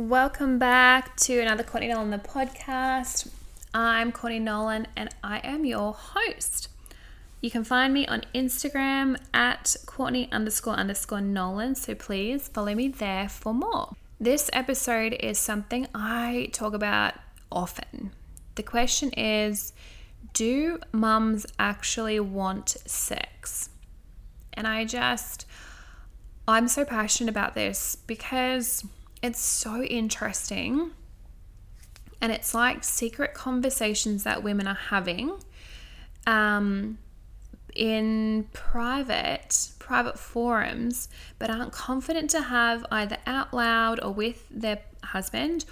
Welcome back to another Courtney Nolan the podcast. I'm Courtney Nolan and I am your host. You can find me on Instagram at Courtney underscore underscore Nolan, so please follow me there for more. This episode is something I talk about often. The question is Do mums actually want sex? And I just, I'm so passionate about this because it's so interesting. And it's like secret conversations that women are having um, in private private forums, but aren't confident to have either out loud or with their husband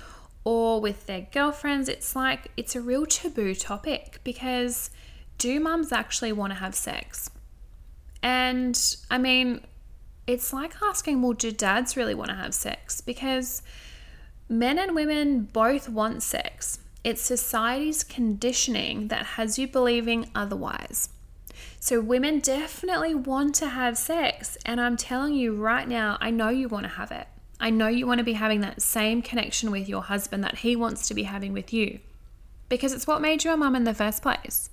or with their girlfriends. It's like it's a real taboo topic because do mums actually want to have sex? And I mean, it's like asking, well, do dads really want to have sex? Because men and women both want sex. It's society's conditioning that has you believing otherwise. So, women definitely want to have sex. And I'm telling you right now, I know you want to have it. I know you want to be having that same connection with your husband that he wants to be having with you. Because it's what made you a mum in the first place,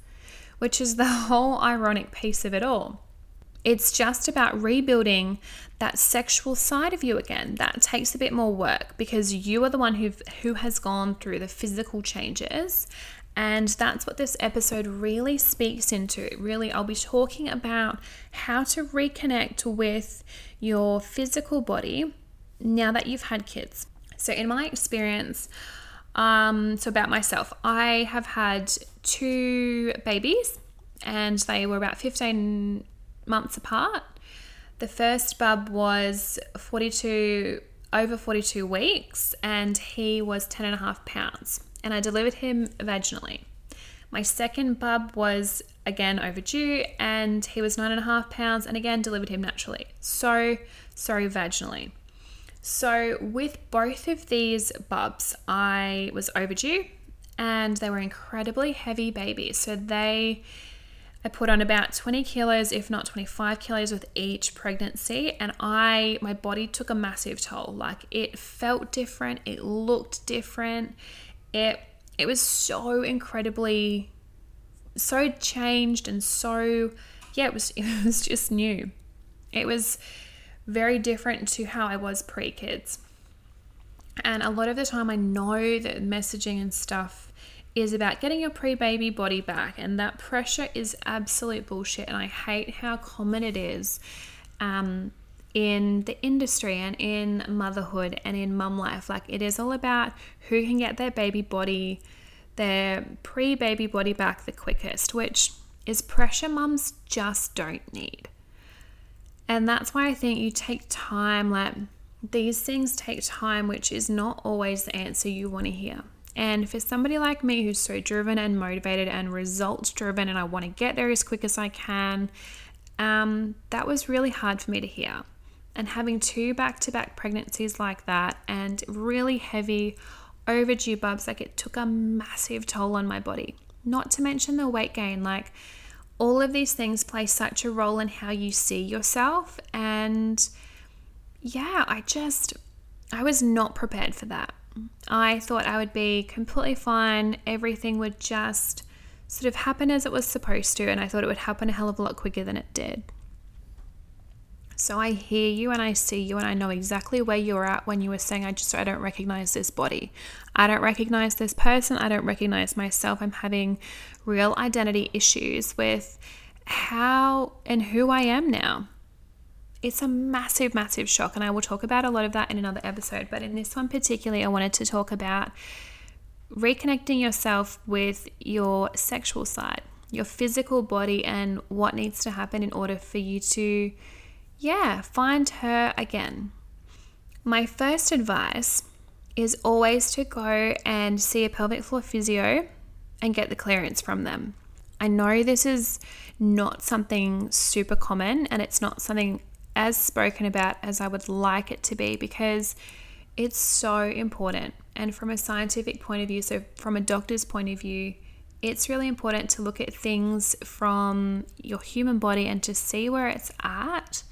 which is the whole ironic piece of it all. It's just about rebuilding that sexual side of you again. That takes a bit more work because you are the one who who has gone through the physical changes and that's what this episode really speaks into. Really, I'll be talking about how to reconnect with your physical body now that you've had kids. So, in my experience, um, so about myself, I have had two babies and they were about 15 months apart. The first bub was 42 over 42 weeks and he was 10 and a half pounds and I delivered him vaginally. My second bub was again overdue and he was nine and a half pounds and again delivered him naturally. So, sorry, vaginally. So, with both of these bubs, I was overdue and they were incredibly heavy babies. So, they I put on about 20 kilos, if not 25 kilos, with each pregnancy, and I my body took a massive toll. Like it felt different, it looked different, it it was so incredibly, so changed and so yeah, it was it was just new. It was very different to how I was pre kids. And a lot of the time, I know that messaging and stuff is about getting your pre baby body back, and that pressure is absolute bullshit. And I hate how common it is um, in the industry and in motherhood and in mum life. Like, it is all about who can get their baby body, their pre baby body back the quickest, which is pressure mums just don't need. And that's why I think you take time, like, these things take time, which is not always the answer you want to hear. And for somebody like me who's so driven and motivated and results driven, and I want to get there as quick as I can, um, that was really hard for me to hear. And having two back to back pregnancies like that and really heavy overdue bubs, like it took a massive toll on my body. Not to mention the weight gain, like all of these things play such a role in how you see yourself. And yeah, I just, I was not prepared for that. I thought I would be completely fine. Everything would just sort of happen as it was supposed to, and I thought it would happen a hell of a lot quicker than it did. So I hear you and I see you, and I know exactly where you're at when you were saying, I just I don't recognize this body. I don't recognize this person. I don't recognize myself. I'm having real identity issues with how and who I am now it's a massive, massive shock. And I will talk about a lot of that in another episode. But in this one particularly, I wanted to talk about reconnecting yourself with your sexual side, your physical body, and what needs to happen in order for you to, yeah, find her again. My first advice is always to go and see a pelvic floor physio and get the clearance from them. I know this is not something super common and it's not something as spoken about as I would like it to be because it's so important. And from a scientific point of view, so from a doctor's point of view, it's really important to look at things from your human body and to see where it's at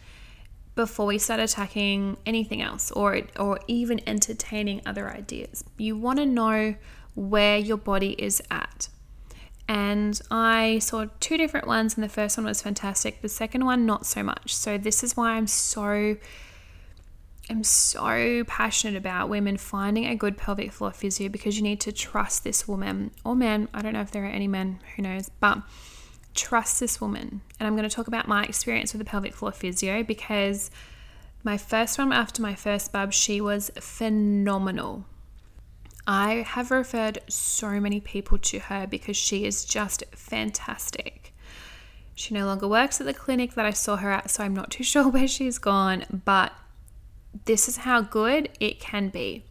before we start attacking anything else or or even entertaining other ideas. You want to know where your body is at. And I saw two different ones, and the first one was fantastic. The second one, not so much. So, this is why I'm so. I'm so passionate about women finding a good pelvic floor physio because you need to trust this woman or man. I don't know if there are any men, who knows, but trust this woman. And I'm going to talk about my experience with the pelvic floor physio because my first one after my first bub, she was phenomenal. I have referred so many people to her because she is just fantastic. She no longer works at the clinic that I saw her at, so I'm not too sure where she's gone, but this is how good it can be.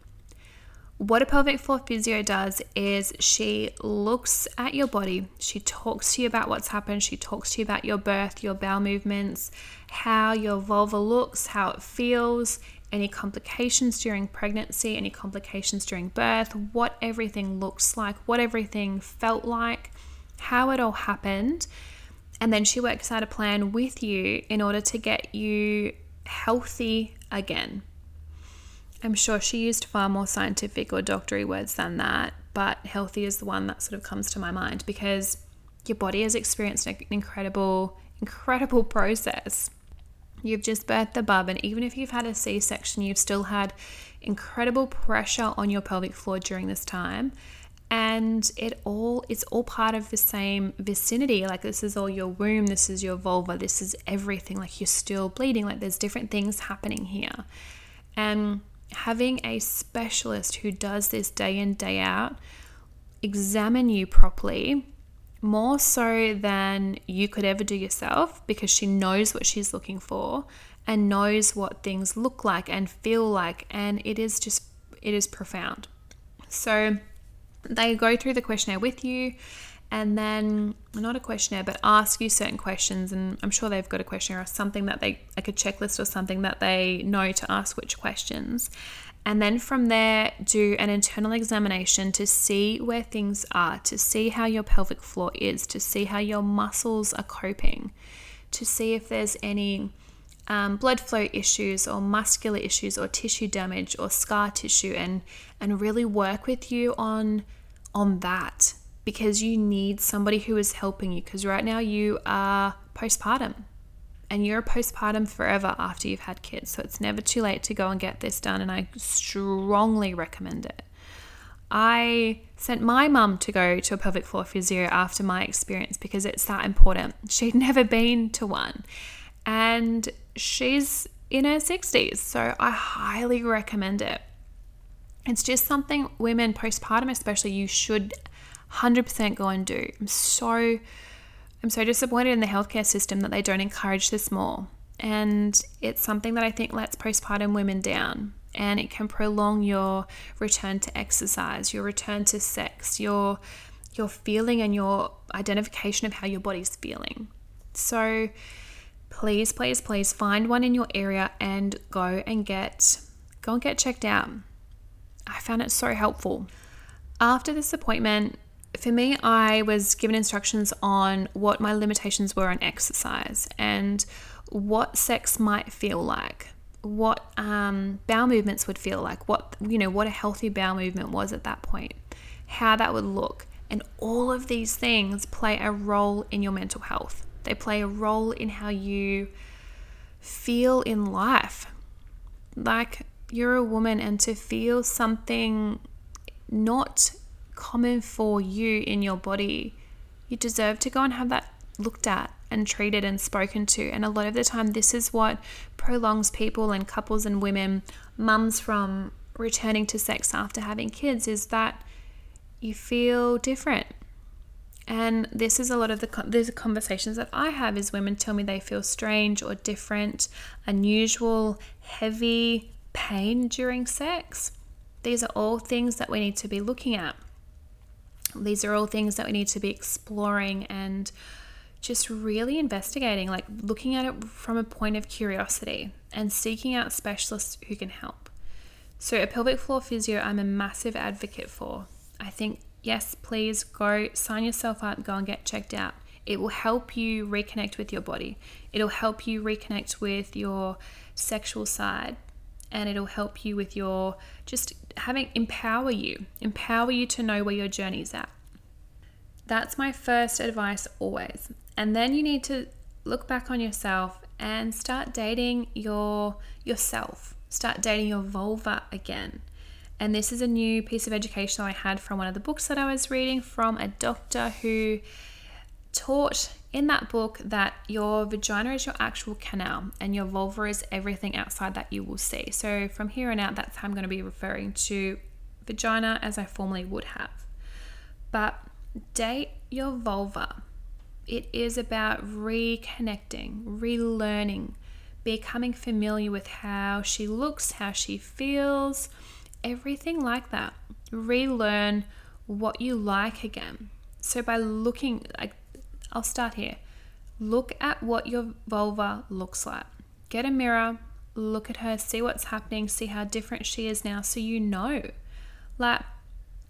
What a pelvic floor physio does is she looks at your body, she talks to you about what's happened, she talks to you about your birth, your bowel movements, how your vulva looks, how it feels, any complications during pregnancy, any complications during birth, what everything looks like, what everything felt like, how it all happened. And then she works out a plan with you in order to get you healthy again. I'm sure she used far more scientific or doctory words than that, but healthy is the one that sort of comes to my mind because your body has experienced an incredible, incredible process. You've just birthed the bub, and even if you've had a C section, you've still had incredible pressure on your pelvic floor during this time. And it all it's all part of the same vicinity. Like this is all your womb, this is your vulva, this is everything. Like you're still bleeding. Like there's different things happening here. And having a specialist who does this day in, day out, examine you properly more so than you could ever do yourself because she knows what she's looking for and knows what things look like and feel like and it is just it is profound. So they go through the questionnaire with you and then not a questionnaire but ask you certain questions and i'm sure they've got a questionnaire or something that they like a checklist or something that they know to ask which questions and then from there, do an internal examination to see where things are, to see how your pelvic floor is, to see how your muscles are coping, to see if there's any um, blood flow issues or muscular issues or tissue damage or scar tissue, and and really work with you on on that because you need somebody who is helping you. Because right now you are postpartum and you're a postpartum forever after you've had kids. So it's never too late to go and get this done, and I strongly recommend it. I sent my mum to go to a pelvic floor physio after my experience because it's that important. She'd never been to one, and she's in her 60s, so I highly recommend it. It's just something women postpartum, especially, you should 100% go and do. I'm so I'm so disappointed in the healthcare system that they don't encourage this more. And it's something that I think lets postpartum women down. And it can prolong your return to exercise, your return to sex, your your feeling and your identification of how your body's feeling. So please, please, please find one in your area and go and get go and get checked out. I found it so helpful. After this appointment, for me, I was given instructions on what my limitations were on exercise and what sex might feel like, what um, bowel movements would feel like, what you know, what a healthy bowel movement was at that point, how that would look, and all of these things play a role in your mental health. They play a role in how you feel in life. Like you're a woman, and to feel something not common for you in your body, you deserve to go and have that looked at and treated and spoken to. And a lot of the time, this is what prolongs people and couples and women, mums from returning to sex after having kids, is that you feel different. And this is a lot of the, the conversations that I have is women tell me they feel strange or different, unusual, heavy, pain during sex. These are all things that we need to be looking at. These are all things that we need to be exploring and just really investigating, like looking at it from a point of curiosity and seeking out specialists who can help. So, a pelvic floor physio, I'm a massive advocate for. I think, yes, please go sign yourself up, go and get checked out. It will help you reconnect with your body. It'll help you reconnect with your sexual side and it'll help you with your just having empower you, empower you to know where your journey's at. That's my first advice always. And then you need to look back on yourself and start dating your yourself. Start dating your vulva again. And this is a new piece of education I had from one of the books that I was reading from a doctor who taught in that book that your vagina is your actual canal and your vulva is everything outside that you will see. So from here on out, that's how I'm going to be referring to vagina as I formerly would have. But date your vulva. It is about reconnecting, relearning, becoming familiar with how she looks, how she feels, everything like that. Relearn what you like again. So by looking like I'll start here. Look at what your vulva looks like. Get a mirror, look at her, see what's happening, see how different she is now so you know. Like,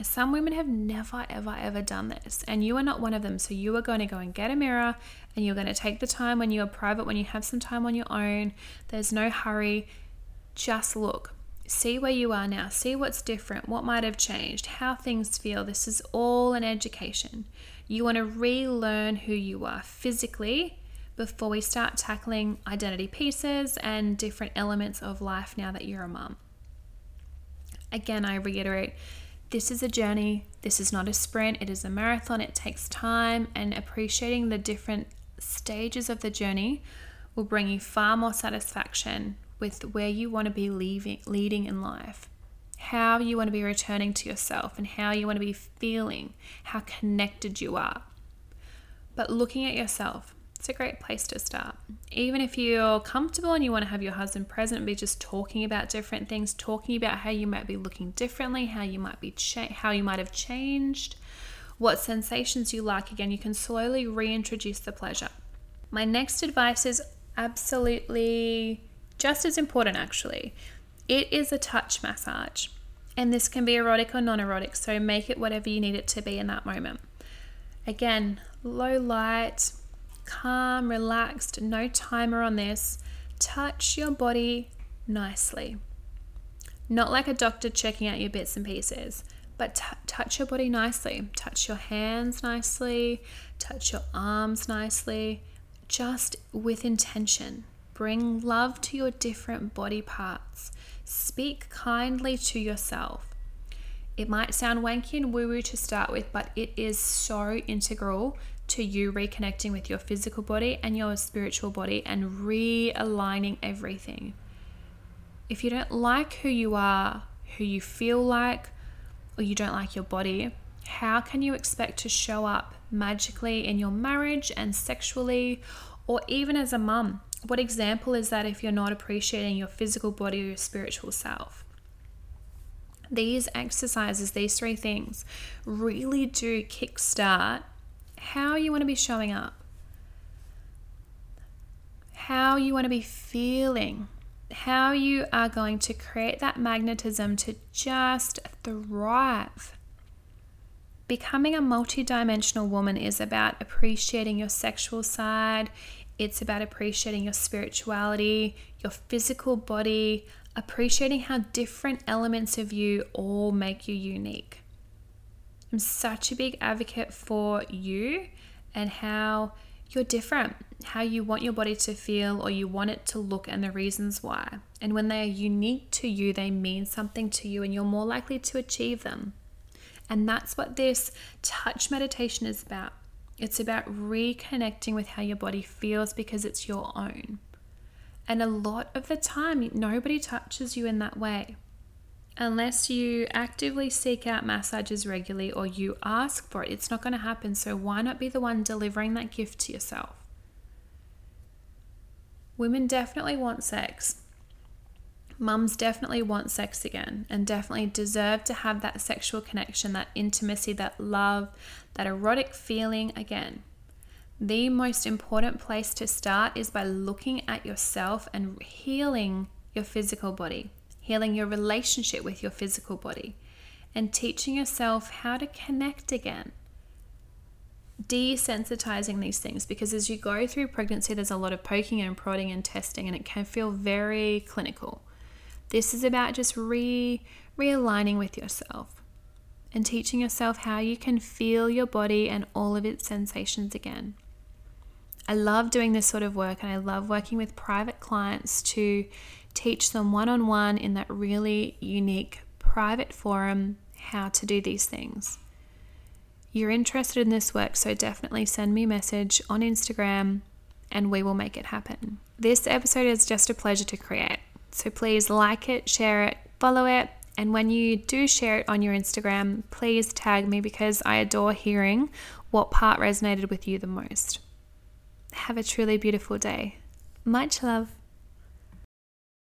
some women have never, ever, ever done this, and you are not one of them. So, you are going to go and get a mirror and you're going to take the time when you are private, when you have some time on your own. There's no hurry. Just look. See where you are now. See what's different, what might have changed, how things feel. This is all an education. You want to relearn who you are physically before we start tackling identity pieces and different elements of life now that you're a mum. Again, I reiterate this is a journey, this is not a sprint, it is a marathon. It takes time, and appreciating the different stages of the journey will bring you far more satisfaction with where you want to be leaving, leading in life how you want to be returning to yourself and how you want to be feeling, how connected you are. But looking at yourself, it's a great place to start. Even if you're comfortable and you want to have your husband present, be just talking about different things, talking about how you might be looking differently, how you might be cha- how you might have changed, what sensations you like. Again, you can slowly reintroduce the pleasure. My next advice is absolutely just as important actually. It is a touch massage, and this can be erotic or non erotic, so make it whatever you need it to be in that moment. Again, low light, calm, relaxed, no timer on this. Touch your body nicely. Not like a doctor checking out your bits and pieces, but t- touch your body nicely. Touch your hands nicely, touch your arms nicely, just with intention. Bring love to your different body parts. Speak kindly to yourself. It might sound wanky and woo woo to start with, but it is so integral to you reconnecting with your physical body and your spiritual body and realigning everything. If you don't like who you are, who you feel like, or you don't like your body, how can you expect to show up magically in your marriage and sexually, or even as a mum what example is that if you're not appreciating your physical body or your spiritual self? These exercises, these three things, really do kickstart how you want to be showing up, how you want to be feeling, how you are going to create that magnetism to just thrive. Becoming a multidimensional woman is about appreciating your sexual side, it's about appreciating your spirituality, your physical body, appreciating how different elements of you all make you unique. I'm such a big advocate for you and how you're different, how you want your body to feel or you want it to look, and the reasons why. And when they are unique to you, they mean something to you, and you're more likely to achieve them. And that's what this touch meditation is about. It's about reconnecting with how your body feels because it's your own. And a lot of the time, nobody touches you in that way. Unless you actively seek out massages regularly or you ask for it, it's not going to happen. So, why not be the one delivering that gift to yourself? Women definitely want sex, mums definitely want sex again and definitely deserve to have that sexual connection, that intimacy, that love, that erotic feeling again. The most important place to start is by looking at yourself and healing your physical body, healing your relationship with your physical body, and teaching yourself how to connect again. desensitizing these things because as you go through pregnancy, there's a lot of poking and prodding and testing, and it can feel very clinical. This is about just re realigning with yourself and teaching yourself how you can feel your body and all of its sensations again. I love doing this sort of work and I love working with private clients to teach them one on one in that really unique private forum how to do these things. You're interested in this work, so definitely send me a message on Instagram and we will make it happen. This episode is just a pleasure to create. So please like it, share it, follow it, and when you do share it on your Instagram, please tag me because I adore hearing what part resonated with you the most. Have a truly beautiful day. Much love.